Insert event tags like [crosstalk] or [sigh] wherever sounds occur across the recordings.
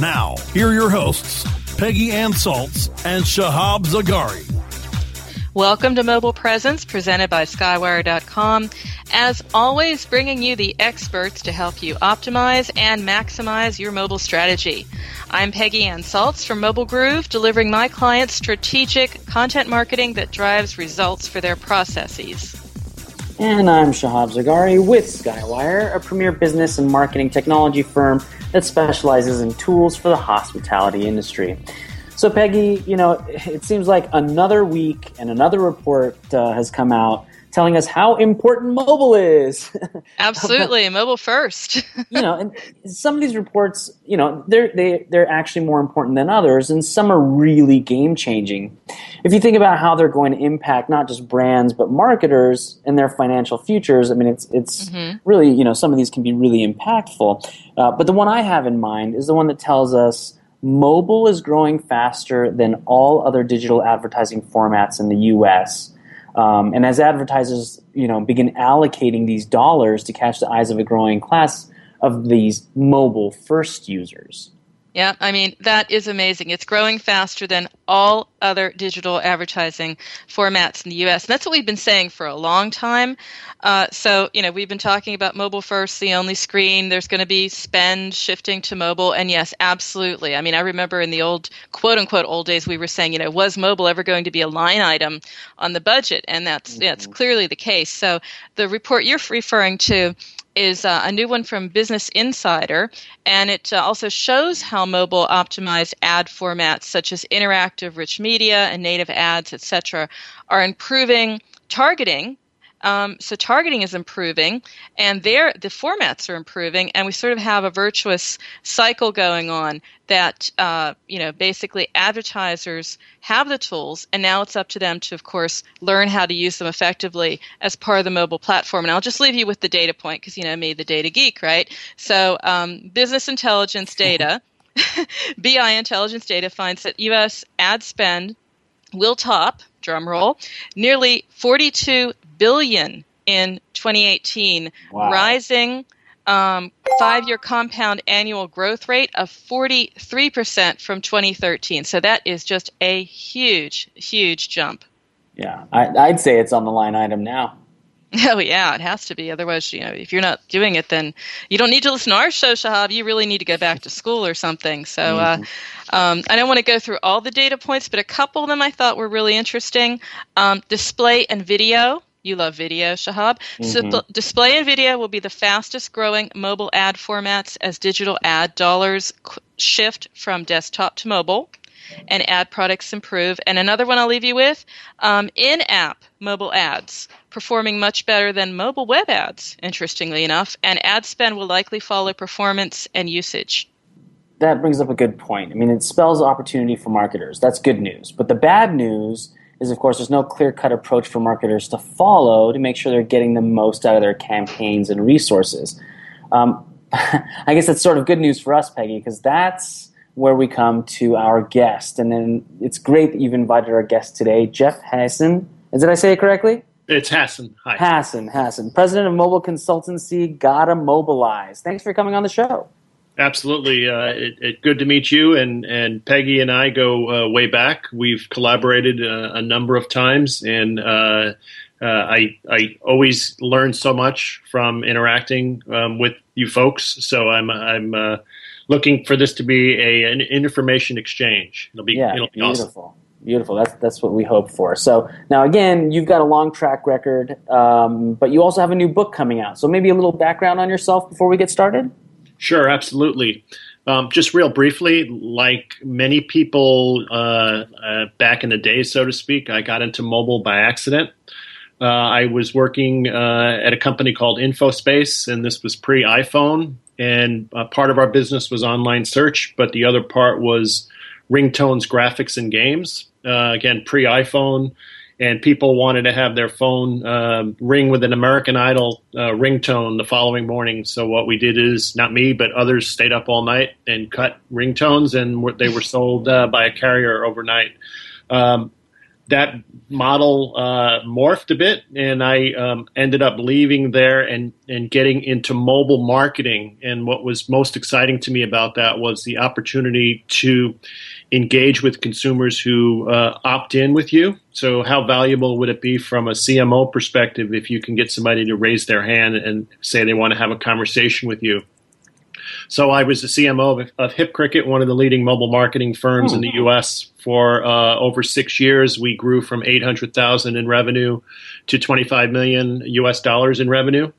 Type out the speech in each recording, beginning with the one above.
Now, here are your hosts, Peggy Anne Salz and Shahab Zargari. Welcome to Mobile Presence, presented by Skywire.com. As always, bringing you the experts to help you optimize and maximize your mobile strategy. I'm Peggy Anne Salz from Mobile Groove, delivering my clients strategic content marketing that drives results for their processes. And I'm Shahab Zargari with Skywire, a premier business and marketing technology firm that specializes in tools for the hospitality industry. So, Peggy, you know, it seems like another week and another report uh, has come out telling us how important mobile is. [laughs] Absolutely, mobile first. [laughs] you know, and some of these reports, you know, they're they they're actually more important than others, and some are really game changing. If you think about how they're going to impact not just brands but marketers and their financial futures, I mean, it's it's mm-hmm. really you know some of these can be really impactful. Uh, but the one I have in mind is the one that tells us. Mobile is growing faster than all other digital advertising formats in the US. Um, and as advertisers, you know, begin allocating these dollars to catch the eyes of a growing class of these mobile first users. Yeah, I mean, that is amazing. It's growing faster than all other digital advertising formats in the US. And that's what we've been saying for a long time. Uh, so, you know, we've been talking about mobile first, the only screen. There's going to be spend shifting to mobile. And yes, absolutely. I mean, I remember in the old, quote unquote, old days, we were saying, you know, was mobile ever going to be a line item on the budget? And that's, mm-hmm. yeah, that's clearly the case. So the report you're referring to is uh, a new one from Business Insider, and it uh, also shows how mobile optimized ad formats such as interactive rich media and native ads, etc., are improving targeting um, so targeting is improving, and there the formats are improving, and we sort of have a virtuous cycle going on. That uh, you know, basically, advertisers have the tools, and now it's up to them to, of course, learn how to use them effectively as part of the mobile platform. And I'll just leave you with the data point because you know me, the data geek, right? So, um, business intelligence data. [laughs] BI intelligence data finds that U.S. ad spend will top, drumroll, nearly 42 billion in 2018, wow. rising um, five-year compound annual growth rate of 43% from 2013. So that is just a huge, huge jump. Yeah, I, would say it's on the line item now. [laughs] Oh yeah, it has to be. Otherwise, you know, if you're not doing it, then you don't need to listen to our show, Shahab. You really need to go back to school or something. So, uh, mm-hmm. uh, um, I don't want to go through all the data points, but a couple of them I thought were really interesting. Um, display and video. You love video, Shahab. Mm-hmm. So, display and video will be the fastest growing mobile ad formats as digital ad dollars shift from desktop to mobile and ad products improve. And another one I'll leave you with um, in app mobile ads performing much better than mobile web ads, interestingly enough, and ad spend will likely follow performance and usage. that brings up a good point. I mean, it spells opportunity for marketers. That's good news. But the bad news is, of course, there's no clear cut approach for marketers to follow to make sure they're getting the most out of their campaigns and resources. Um, [laughs] I guess that's sort of good news for us, Peggy, because that's where we come to our guest. And then it's great that you've invited our guest today, Jeff Hassan. Did I say it correctly? It's Hassan. Hi. Hassan, Hassan, president of mobile consultancy Gotta Mobilize. Thanks for coming on the show. Absolutely, uh, it, it, good to meet you. And and Peggy and I go uh, way back. We've collaborated uh, a number of times, and uh, uh, I I always learn so much from interacting um, with you folks. So I'm I'm uh, looking for this to be a an information exchange. It'll be yeah, it'll be beautiful. Awesome. Beautiful. That's that's what we hope for. So now again, you've got a long track record, um, but you also have a new book coming out. So maybe a little background on yourself before we get started. Sure, absolutely. Um, just real briefly, like many people uh, uh, back in the day, so to speak, I got into mobile by accident. Uh, I was working uh, at a company called InfoSpace, and this was pre iPhone. And uh, part of our business was online search, but the other part was ringtones, graphics, and games. Uh, again, pre iPhone, and people wanted to have their phone uh, ring with an American Idol uh, ringtone the following morning. So what we did is, not me, but others stayed up all night and cut ringtones, and they were sold uh, by a carrier overnight. Um, that model uh, morphed a bit, and I um, ended up leaving there and, and getting into mobile marketing. And what was most exciting to me about that was the opportunity to engage with consumers who uh, opt in with you. So, how valuable would it be from a CMO perspective if you can get somebody to raise their hand and say they want to have a conversation with you? So, I was the CMO of, of Hip Cricket, one of the leading mobile marketing firms in the hmm. U.S. for uh, over six years. We grew from 800,000 in revenue to 25 million U.S. dollars in revenue.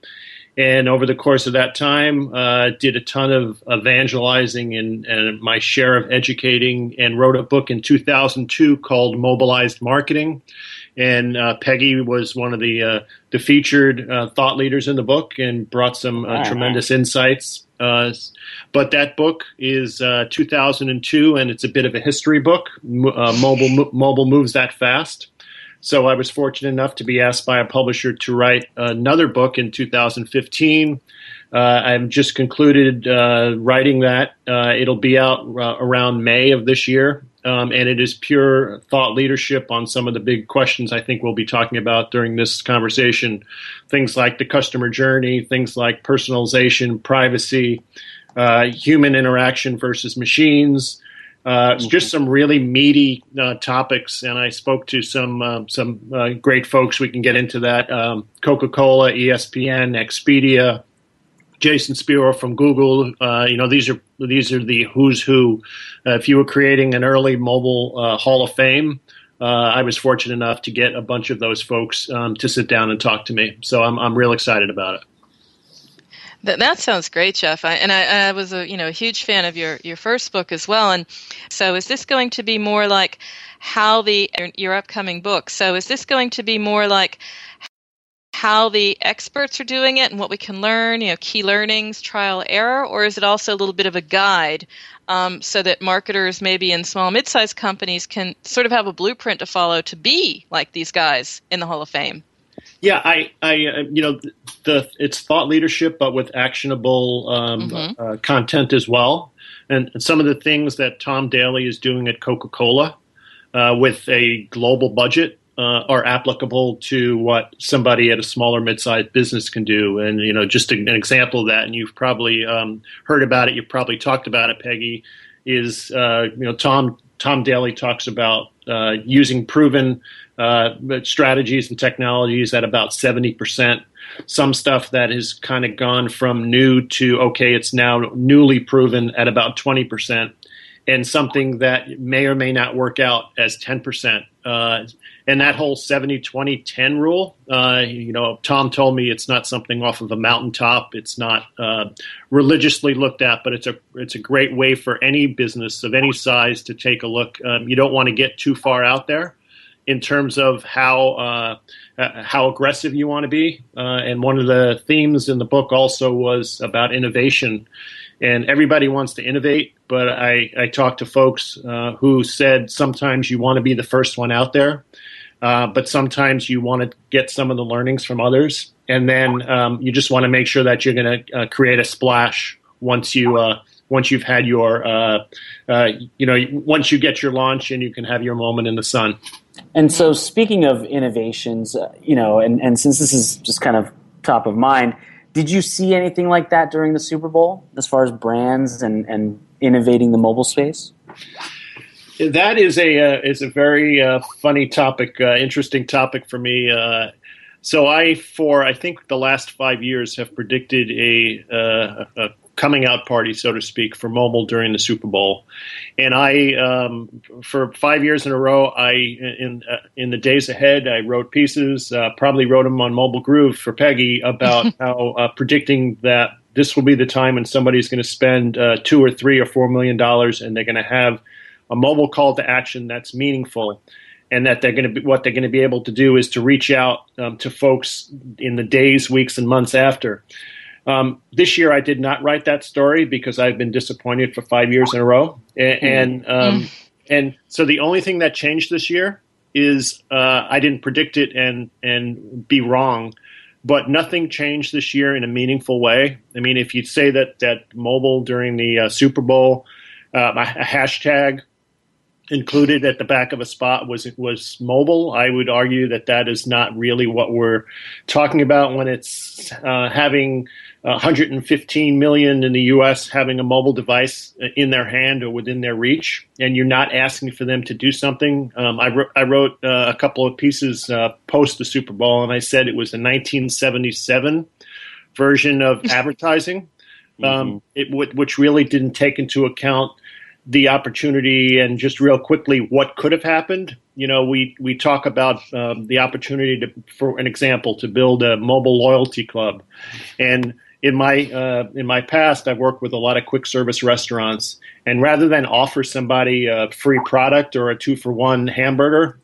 And over the course of that time, uh, did a ton of evangelizing and, and, my share of educating, and wrote a book in 2002 called Mobilized Marketing. And uh, Peggy was one of the uh, the featured uh, thought leaders in the book, and brought some uh, tremendous insights. Uh, but that book is 2002, and it's a bit of a history book. mobile mobile moves that fast. So I was fortunate enough to be asked by a publisher to write another book in 2015. Uh, I've just concluded uh, writing that. Uh, it'll be out uh, around May of this year. Um, and it is pure thought leadership on some of the big questions I think we'll be talking about during this conversation. Things like the customer journey, things like personalization, privacy, uh, human interaction versus machines, uh, mm-hmm. Just some really meaty uh, topics, and I spoke to some uh, some uh, great folks. We can get into that: um, Coca Cola, ESPN, Expedia, Jason Spero from Google. Uh, you know, these are these are the who's who. Uh, if you were creating an early mobile uh, Hall of Fame, uh, I was fortunate enough to get a bunch of those folks um, to sit down and talk to me. So I'm I'm real excited about it. That, that sounds great, Jeff. I, and I, I, was a you know a huge fan of your your first book as well. And so, is this going to be more like how the your upcoming book? So, is this going to be more like how the experts are doing it and what we can learn? You know, key learnings, trial error, or is it also a little bit of a guide um, so that marketers, maybe in small mid-sized companies, can sort of have a blueprint to follow to be like these guys in the Hall of Fame? Yeah, I, I, uh, you know, the it's thought leadership, but with actionable um, mm-hmm. uh, content as well. And, some of the things that Tom Daly is doing at Coca Cola uh, with a global budget uh, are applicable to what somebody at a smaller mid-sized business can do. And you know, just an example of that, and you've probably um, heard about it. You've probably talked about it, Peggy. Is uh, you know Tom Tom Daly talks about uh, using proven uh, strategies and technologies at about 70%. Some stuff that has kind of gone from new to okay, it's now newly proven at about 20%, and something that may or may not work out as 10%. Uh, and that whole 70 20 10 rule uh, you know tom told me it's not something off of a mountaintop it's not uh, religiously looked at but it's a it's a great way for any business of any size to take a look um, you don't want to get too far out there in terms of how uh, uh, how aggressive you want to be. Uh, and one of the themes in the book also was about innovation. And everybody wants to innovate, but I, I talked to folks uh, who said sometimes you want to be the first one out there, uh, but sometimes you want to get some of the learnings from others, and then um, you just want to make sure that you're going to uh, create a splash once you uh, once you've had your uh, uh, you know once you get your launch and you can have your moment in the sun. And so, speaking of innovations, you know, and, and since this is just kind of top of mind, did you see anything like that during the Super Bowl as far as brands and, and innovating the mobile space? That is a uh, is a very uh, funny topic, uh, interesting topic for me. Uh, so I, for I think the last five years, have predicted a, uh, a coming out party, so to speak, for mobile during the Super Bowl. And I, um, for five years in a row, I in uh, in the days ahead, I wrote pieces, uh, probably wrote them on Mobile Groove for Peggy about [laughs] how uh, predicting that this will be the time when somebody's going to spend uh, two or three or four million dollars, and they're going to have a mobile call to action that's meaningful. And that they're going to be what they're going to be able to do is to reach out um, to folks in the days, weeks, and months after. Um, this year, I did not write that story because I've been disappointed for five years in a row, and and, um, mm. and so the only thing that changed this year is uh, I didn't predict it and and be wrong, but nothing changed this year in a meaningful way. I mean, if you'd say that that mobile during the uh, Super Bowl, uh, a hashtag included at the back of a spot was was mobile. I would argue that that is not really what we're talking about when it's uh, having 115 million in the U.S. having a mobile device in their hand or within their reach, and you're not asking for them to do something. Um, I, wrote, I wrote uh, a couple of pieces uh, post the Super Bowl, and I said it was a 1977 version of [laughs] advertising, um, mm-hmm. it, which really didn't take into account the opportunity and just real quickly what could have happened. You know, we we talk about um, the opportunity to, for an example, to build a mobile loyalty club, and in my uh, in my past, I've worked with a lot of quick service restaurants, and rather than offer somebody a free product or a two for one hamburger,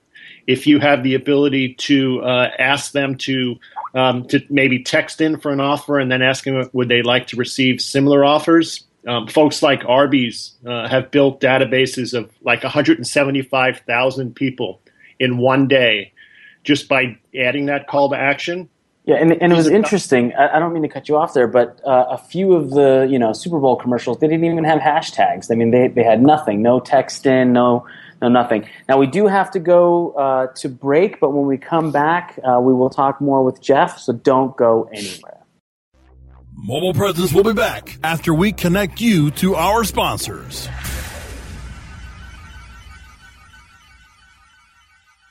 if you have the ability to uh, ask them to um, to maybe text in for an offer and then ask them would they like to receive similar offers. Um, folks like Arby's uh, have built databases of like 175,000 people in one day just by adding that call to action yeah, and, and it was interesting. I, I don't mean to cut you off there, but uh, a few of the you know Super Bowl commercials they didn't even have hashtags. I mean, they they had nothing, no text in, no no nothing. Now we do have to go uh, to break, but when we come back, uh, we will talk more with Jeff. So don't go anywhere. Mobile Presence will be back after we connect you to our sponsors.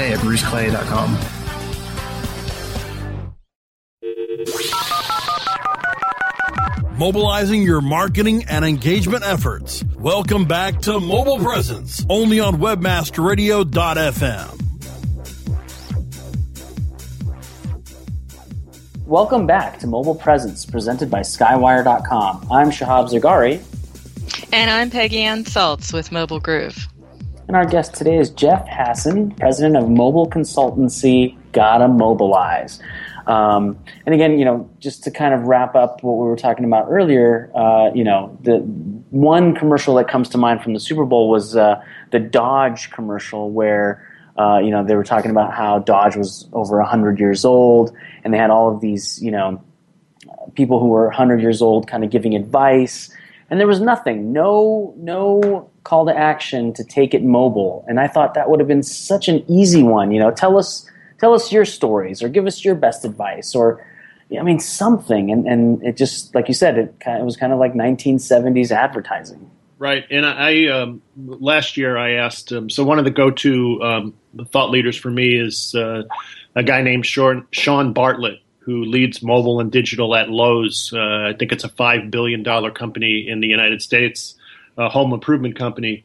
today at bruceclay.com. mobilizing your marketing and engagement efforts. Welcome back to Mobile Presence, only on webmasterradio.fm. Welcome back to Mobile Presence, presented by Skywire.com. I'm Shahab Zargari. And I'm Peggy Anne Salz with Mobile Groove. And our guest today is Jeff Hassan, president of mobile consultancy Gotta Mobilize. Um, and again, you know, just to kind of wrap up what we were talking about earlier, uh, you know, the one commercial that comes to mind from the Super Bowl was uh, the Dodge commercial where. Uh, you know, they were talking about how Dodge was over 100 years old, and they had all of these, you know, people who were 100 years old kind of giving advice, and there was nothing, no, no call to action to take it mobile. And I thought that would have been such an easy one. You know, tell us tell us your stories or give us your best advice or I mean something. And and it just like you said, it kind of, it was kind of like 1970s advertising. Right, and I um, last year I asked. Um, so one of the go-to um, thought leaders for me is uh, a guy named Sean, Sean Bartlett, who leads mobile and digital at Lowe's. Uh, I think it's a five billion dollar company in the United States, a home improvement company.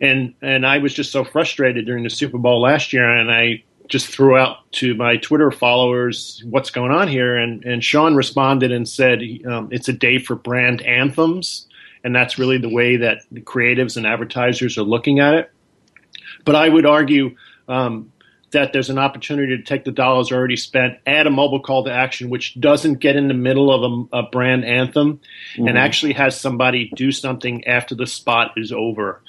And and I was just so frustrated during the Super Bowl last year, and I just threw out to my Twitter followers what's going on here, and and Sean responded and said um, it's a day for brand anthems and that's really the way that the creatives and advertisers are looking at it. But I would argue um, that there's an opportunity to take the dollars already spent, add a mobile call to action, which doesn't get in the middle of a, a brand anthem, mm-hmm. and actually has somebody do something after the spot is over.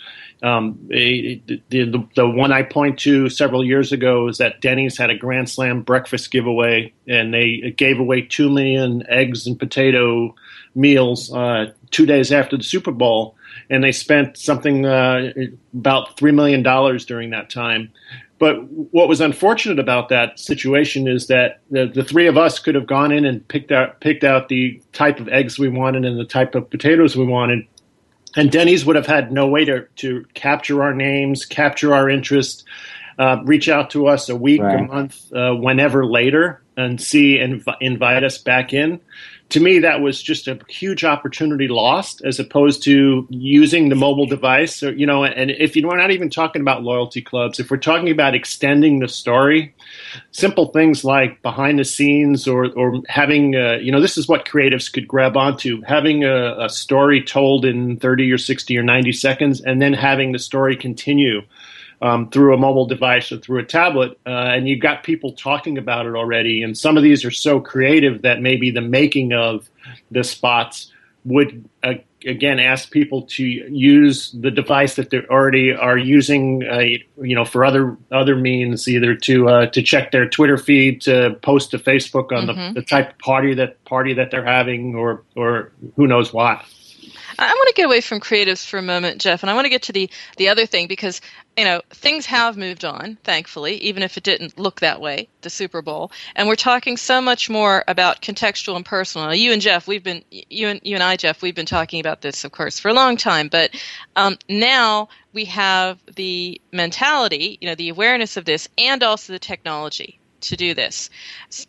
Um, the, the, the, one I point to several years ago is that Denny's had a Grand Slam breakfast giveaway, and they gave away two million eggs and potato meals uh, two days after the Super Bowl, and they spent something uh, about three million dollars during that time. But what was unfortunate about that situation is that the, the, three of us could have gone in and picked out picked out the type of eggs we wanted and the type of potatoes we wanted, and Denny's would have had no way to to capture our names, capture our interest, uh, reach out to us a week, right. a month, uh, whenever later, and see and inv- invite us back in to me, that was just a huge opportunity lost as opposed to using the mobile device. Or, you know, and if you're not even talking about loyalty clubs, if we're talking about extending the story, simple things like behind the scenes or, or having, uh, you know, this is what creatives could grab onto having a, a story told in 30 or 60 or 90 seconds and then having the story continue um, through a mobile device or through a tablet, uh, and you've got people talking about it already. And some of these are so creative that maybe the making of the spots would uh, again ask people to use the device that they already are using, uh, you know, for other other means, either to uh, to check their Twitter feed, to post to Facebook on mm-hmm. the, the type of party that party that they're having, or or who knows what. I want to get away from creatives for a moment, Jeff, and I want to get to the the other thing because you know things have moved on, thankfully, even if it didn't look that way. The Super Bowl, and we're talking so much more about contextual and personal. Now, you and Jeff, we've been you and you and I, Jeff, we've been talking about this, of course, for a long time, but um, now we have the mentality, you know, the awareness of this, and also the technology to do this.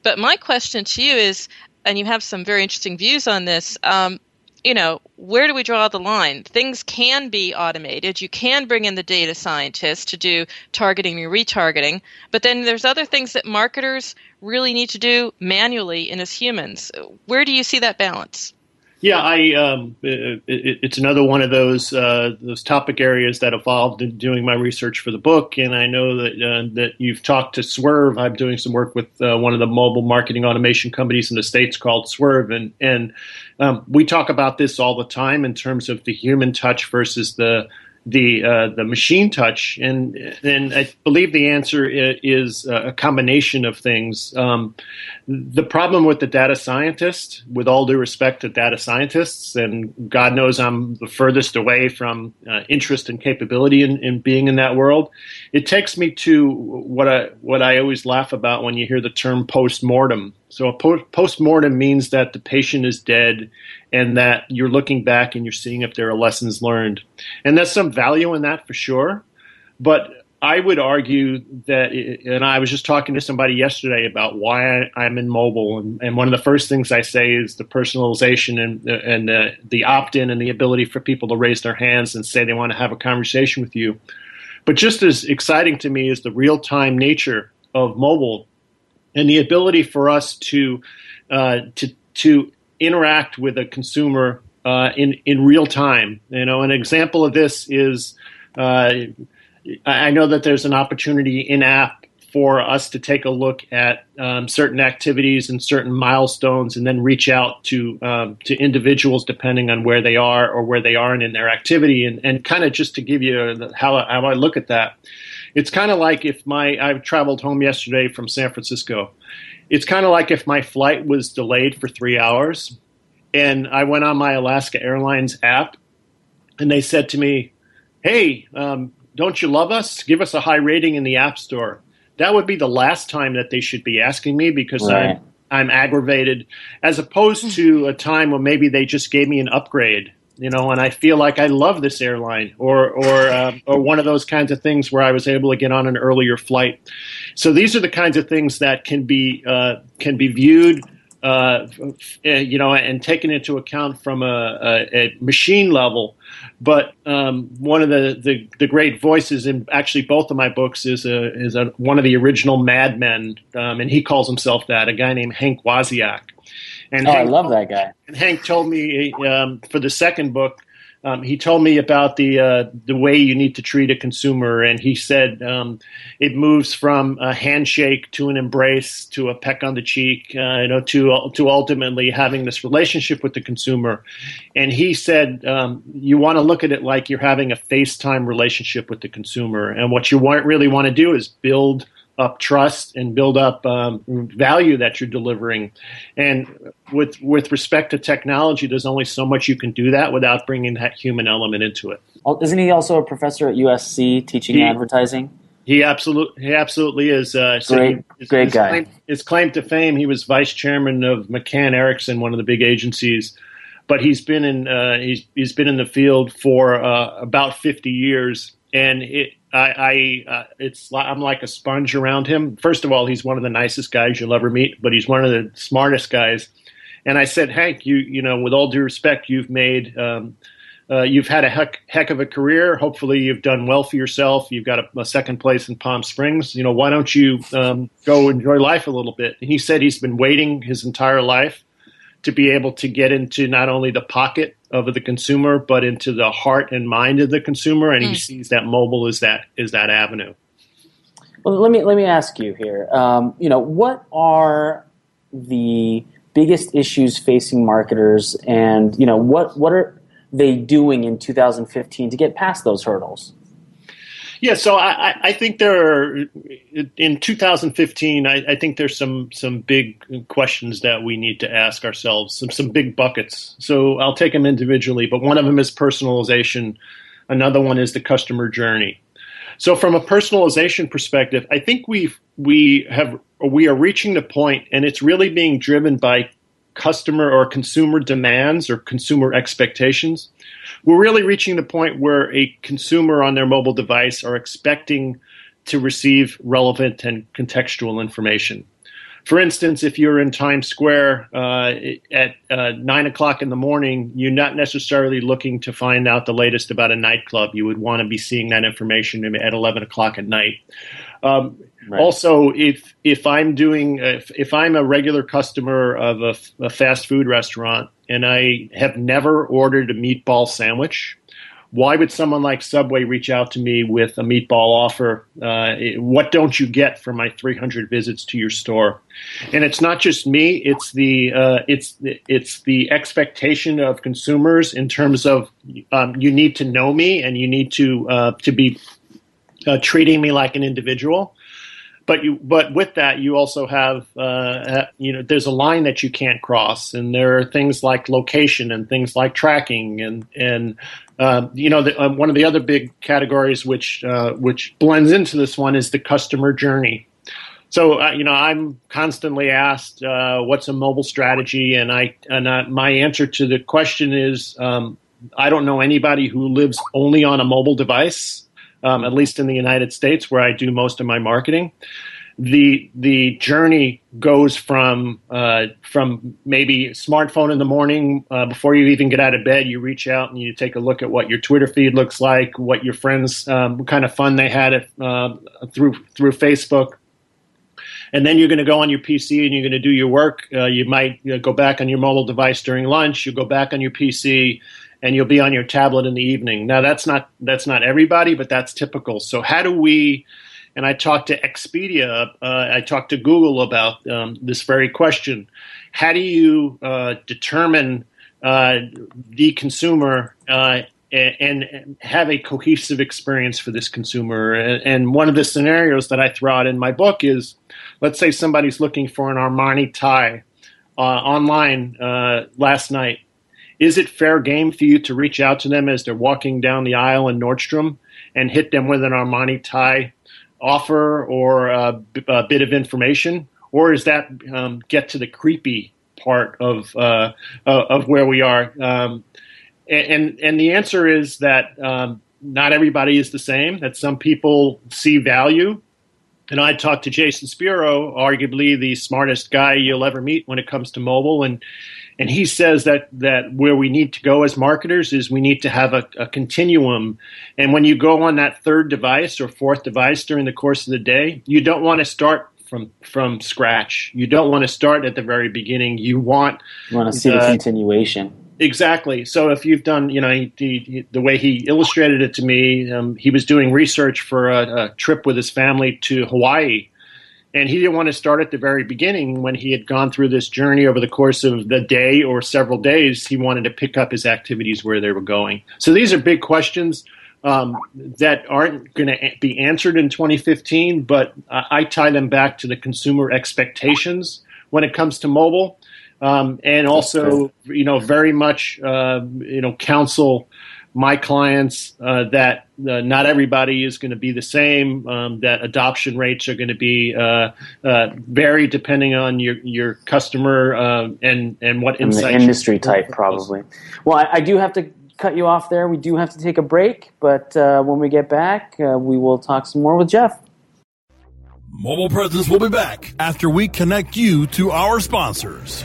But my question to you is, and you have some very interesting views on this. Um, you know, where do we draw the line? Things can be automated. You can bring in the data scientists to do targeting and retargeting, but then there's other things that marketers really need to do manually and as humans. Where do you see that balance? Yeah, I um, it, it's another one of those uh, those topic areas that evolved in doing my research for the book, and I know that uh, that you've talked to Swrve. I'm doing some work with uh, one of the mobile marketing automation companies in the states called Swrve, and and um, we talk about this all the time in terms of the human touch versus the the uh, the machine touch, and and I believe the answer is a combination of things. Um, the problem with the data scientist, with all due respect to data scientists, and God knows I'm the furthest away from uh, interest and capability in, in being in that world. It takes me to what I what I always laugh about when you hear the term post mortem. So a post mortem means that the patient is dead and that you're looking back and you're seeing if there are lessons learned. And there's some value in that for sure. But I would argue that, and I was just talking to somebody yesterday about why I, am in mobile, and, and, one of the first things I say is the personalization and and the, the opt-in and the ability for people to raise their hands and say they want to have a conversation with you. But just as exciting to me is the real-time nature of mobile and the ability for us to uh, to to interact with a consumer uh, in in real time. You know, an example of this is uh, I know that there's an opportunity in app for us to take a look at um, certain activities and certain milestones, and then reach out to um, to individuals depending on where they are or where they aren't in their activity, and, and kind of just to give you how how I look at that. It's kind of like if my I traveled home yesterday from San Francisco. It's kind of like if my flight was delayed for three hours, and I went on my Alaska Airlines app, and they said to me, "Hey, um, don't you love us? Give us a high rating in the App Store." That would be the last time that they should be asking me because right. I'm I'm aggravated, as opposed to a time when maybe they just gave me an upgrade you know, and I feel like I love this airline, or or uh, or one of those kinds of things where I was able to get on an earlier flight. So these are the kinds of things that can be uh, can be viewed, uh, you know, and taken into account from a, a, a machine level. But um, one of the, the, the, great voices in actually both of my books is a, is a, one of the original Mad Men, um, and he calls himself that, a guy named Hank Wasiak. And oh, Hank, I love that guy. And Hank told me um, for the second book, um, he told me about the uh, the way you need to treat a consumer, and he said um, it moves from a handshake to an embrace to a peck on the cheek, uh, you know, to to ultimately having this relationship with the consumer. And he said um, you want to look at it like you're having a FaceTime relationship with the consumer, and what you want, really want to do is build up trust and build up um, value that you're delivering. And with with respect to technology, there's only so much you can do that without bringing that human element into it. Isn't he also a professor at USC teaching he, advertising? He absolutely he absolutely is. Uh, so great, his, great his guy. Claim, his claim to fame: he was vice chairman of McCann Erickson, one of the big agencies. But he's been in uh, he's he's been in the field for uh, about 50 years, and it, I, I uh, it's I'm like a sponge around him. First of all, he's one of the nicest guys you'll ever meet, but he's one of the smartest guys. And I said, Hank, you you know, with all due respect, you've made um, uh, you've had a heck, heck of a career. Hopefully, you've done well for yourself. You've got a, a second place in Palm Springs. You know, why don't you um, go enjoy life a little bit? And he said he's been waiting his entire life to be able to get into not only the pocket of the consumer, but into the heart and mind of the consumer, and mm. he sees that mobile is that is that avenue. Well, let me let me ask you here. Um, you know, what are the biggest issues facing marketers, and you know, what what are they doing in 2015 to get past those hurdles? Yeah, so I, I think there are in 2015. I, I, think there's some some big questions that we need to ask ourselves. Some some big buckets. So I'll take them individually, but one of them is personalization. Another one is the customer journey. So from a personalization perspective, I think we we have we are reaching the point, and it's really being driven by customer or consumer demands or consumer expectations we're really reaching the point where a consumer on their mobile device are expecting to receive relevant and contextual information. For instance, if you're in Times Square uh, at uh, nine o'clock in the morning, you're not necessarily looking to find out the latest about a nightclub. You would want to be seeing that information at eleven o'clock at night. Um, right. Also, if if I'm doing if, if I'm a regular customer of a, a fast food restaurant and I have never ordered a meatball sandwich, why would someone like Subway reach out to me with a meatball offer? Uh, what don't you get for my 300 visits to your store? And it's not just me; it's the uh, it's it's the expectation of consumers in terms of um, you need to know me and you need to uh, to be uh, treating me like an individual. But you but with that you also have uh, you know there's a line that you can't cross and there are things like location and things like tracking and and uh, you know the, uh, one of the other big categories which uh, which blends into this one is the customer journey. So uh, you know I'm constantly asked what's a mobile strategy? And I and my answer to the question is um, I don't know anybody who lives only on a mobile device um, at least in the United States, where I do most of my marketing. The the journey goes from uh, from maybe smartphone in the morning uh, before you even get out of bed. You reach out and you take a look at what your Twitter feed looks like, what your friends, um, what kind of fun they had uh, through through Facebook and then you're going to go on your PC and you're going to do your work. Uh, you might you know, go back on your mobile device during lunch. You go back on your PC, and you'll be on your tablet in the evening. Now that's not that's not everybody, but that's typical. So how do we? And I talked to Expedia. Uh, I talked to Google about um, this very question. How do you uh, determine uh, the consumer uh, and, have a cohesive experience for this consumer. And, one of the scenarios that I throw out in my book is, let's say somebody's looking for an Armani tie uh, online uh, last night. Is it fair game for you to reach out to them as they're walking down the aisle in Nordstrom and hit them with an Armani tie offer or a, a bit of information, or is that um, get to the creepy part of uh, of where we are? Um, and and the answer is that um, not everybody is the same. That some people see value. And I talked to Jason Spero, arguably the smartest guy you'll ever meet when it comes to mobile, and and he says that that where we need to go as marketers is we need to have a, a continuum. And when you go on that third device or fourth device during the course of the day, you don't want to start from from scratch. You don't want to start at the very beginning. You want you want to see the continuation. Exactly. So if you've done, you know, he, he, the way he illustrated it to me, um, he was doing research for a, a, trip with his family to Hawaii, and he didn't want to start at the very beginning when he had gone through this journey over the course of the day or several days. He wanted to pick up his activities where they were going. So these are big questions um, that aren't going to be answered in 2015, but I, I tie them back to the consumer expectations when it comes to mobile um, and also you know very much uh, you know counsel my clients uh, that uh, not everybody is going to be the same. Um, that adoption rates are going to be uh, uh, vary depending on your your customer uh, and and what and the industry type probably. Well, I, I, do have to cut you off there. We do have to take a break, but when we get back, we will talk some more with Jeff. Mobile Presence will be back after we connect you to our sponsors.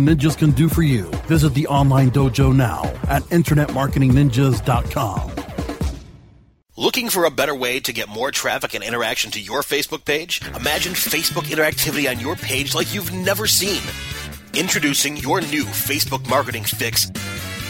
Ninjas can do for you. Visit the online dojo now at InternetMarketingNinjas.com. Looking for a better way to get more traffic and interaction to your Facebook page? Imagine Facebook interactivity on your page like you've never seen. Introducing your new Facebook marketing fix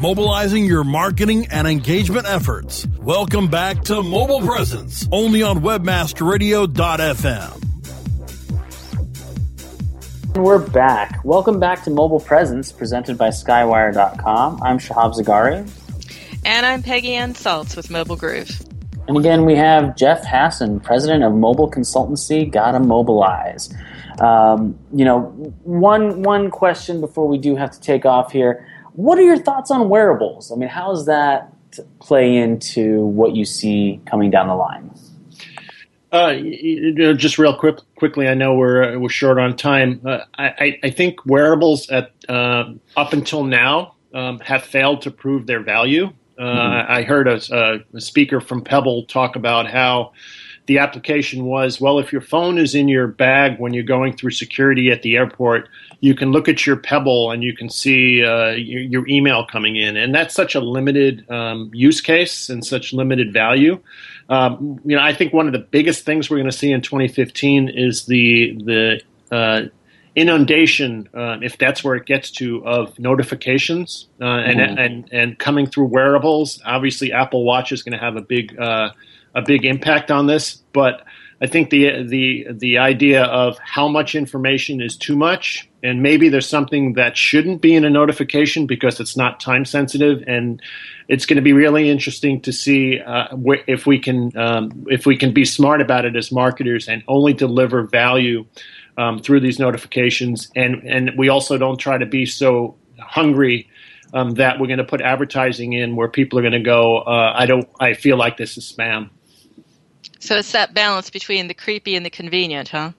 mobilizing your marketing and engagement efforts. Welcome back to Mobile Presence, only on WebmasterRadio.fm. And we're back. Welcome back to Mobile Presence, presented by Skywire.com. I'm Shahab Zargari. And I'm Peggy Anne Salz with Mobile Groove. And again, we have Jeff Hassan, president of mobile consultancy Gotta Mobilize. Um, you know, one one question before we do have to take off here. What are your thoughts on wearables? I mean, how does that play into what you see coming down the line? Uh, you know, just real quick, quickly. I know we're uh, we're short on time. Uh, I, I think wearables at uh, up until now um, have failed to prove their value. Uh, mm-hmm. I heard a, a, speaker from Pebble talk about how the application was well, if your phone is in your bag when you're going through security at the airport, you can look at your Pebble and you can see uh, your, your, email coming in, and that's such a limited um, use case and such limited value. Um, you know, I think one of the biggest things we're going to see in 2015 is the the uh, inundation, uh, if that's where it gets to, of notifications uh, and, mm-hmm. and and coming through wearables. Obviously, Apple Watch is going to have a big uh, a big impact on this, but I think the the the idea of how much information is too much, and maybe there's something that shouldn't be in a notification because it's not time sensitive, and it's going to be really interesting to see uh, wh- if we can um, if we can be smart about it as marketers and only deliver value um, through these notifications, and and we also don't try to be so hungry. Um, that we're going to put advertising in where people are going to go. Uh, I don't. I feel like this is spam. So it's that balance between the creepy and the convenient, huh?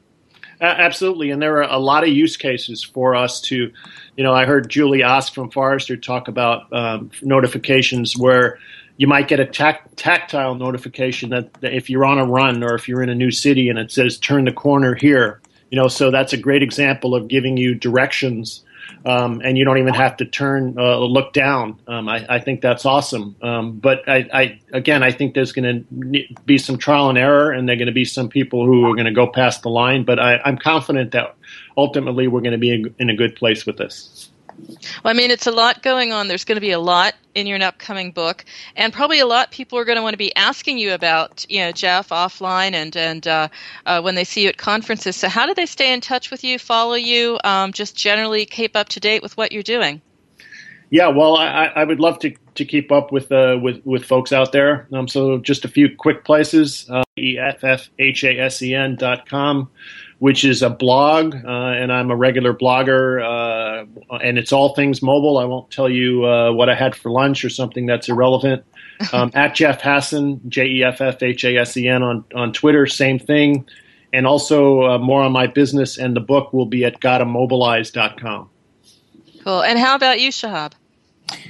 Uh, absolutely, and there are a lot of use cases for us to, you know, I heard Julie Ask from Forrester talk about um, notifications where you might get a tac- tactile notification that, that, if you're on a run or if you're in a new city and it says turn the corner here, you know, so that's a great example of giving you directions um, and you don't even have to turn uh, look down. Um, I, I, think that's awesome. Um, but I, I, again, I think there's going to be some trial and error, and there are going to be some people who are going to go past the line. But I, I'm confident that ultimately we're going to be in a good place with this. Well, I mean, it's a lot going on. There's going to be a lot in your upcoming book, and probably a lot people are going to want to be asking you about, you know, Jeff offline and and uh, uh, when they see you at conferences. So, how do they stay in touch with you, follow you, um, just generally keep up to date with what you're doing? Yeah, well, I, I would love to, to keep up with uh, with with folks out there. Um, so, just a few quick places: uh, jeffhasen dot com which is a blog, uh, and I'm a regular blogger, uh, and it's all things mobile. I won't tell you uh, what I had for lunch or something that's irrelevant. [laughs] Um, at Jeff Hasen, J E F F H A S E N on on Twitter, same thing, and also uh, more on my business and the book will be at gottamobilize.com. Cool. And how about you, Shahab?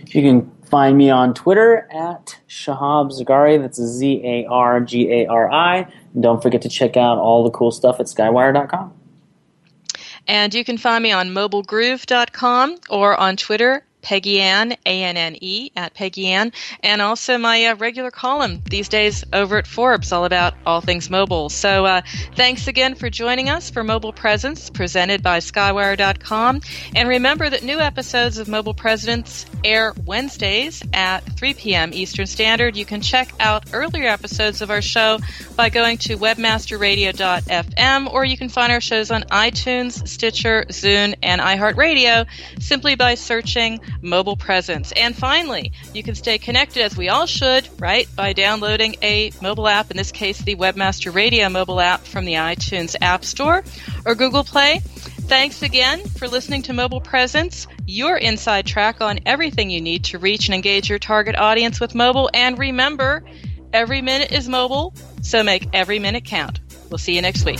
You can find me on Twitter at Shahab Zargari. That's Z A R G A R I. Don't forget to check out all the cool stuff at skywire.com. And you can find me on mobilegroove.com or on Twitter Peggy Anne, A N N E, at Peggy Anne, and also my uh, regular column these days over at Forbes, all about all things mobile. So uh, thanks again for joining us for Mobile Presence, presented by Skywire.com. And remember that new episodes of Mobile Presence air Wednesdays at 3 p.m. Eastern Standard. You can check out earlier episodes of our show by going to webmasterradio.fm, or you can find our shows on iTunes, Stitcher, Zune, and iHeartRadio simply by searching mobile presence. And finally, you can stay connected as we all should, right, by downloading a mobile app, in this case, the Webmaster Radio mobile app from the iTunes App Store or Google Play. Thanks again for listening to Mobile Presence, your inside track on everything you need to reach and engage your target audience with mobile. And remember, every minute is mobile, so make every minute count. We'll see you next week.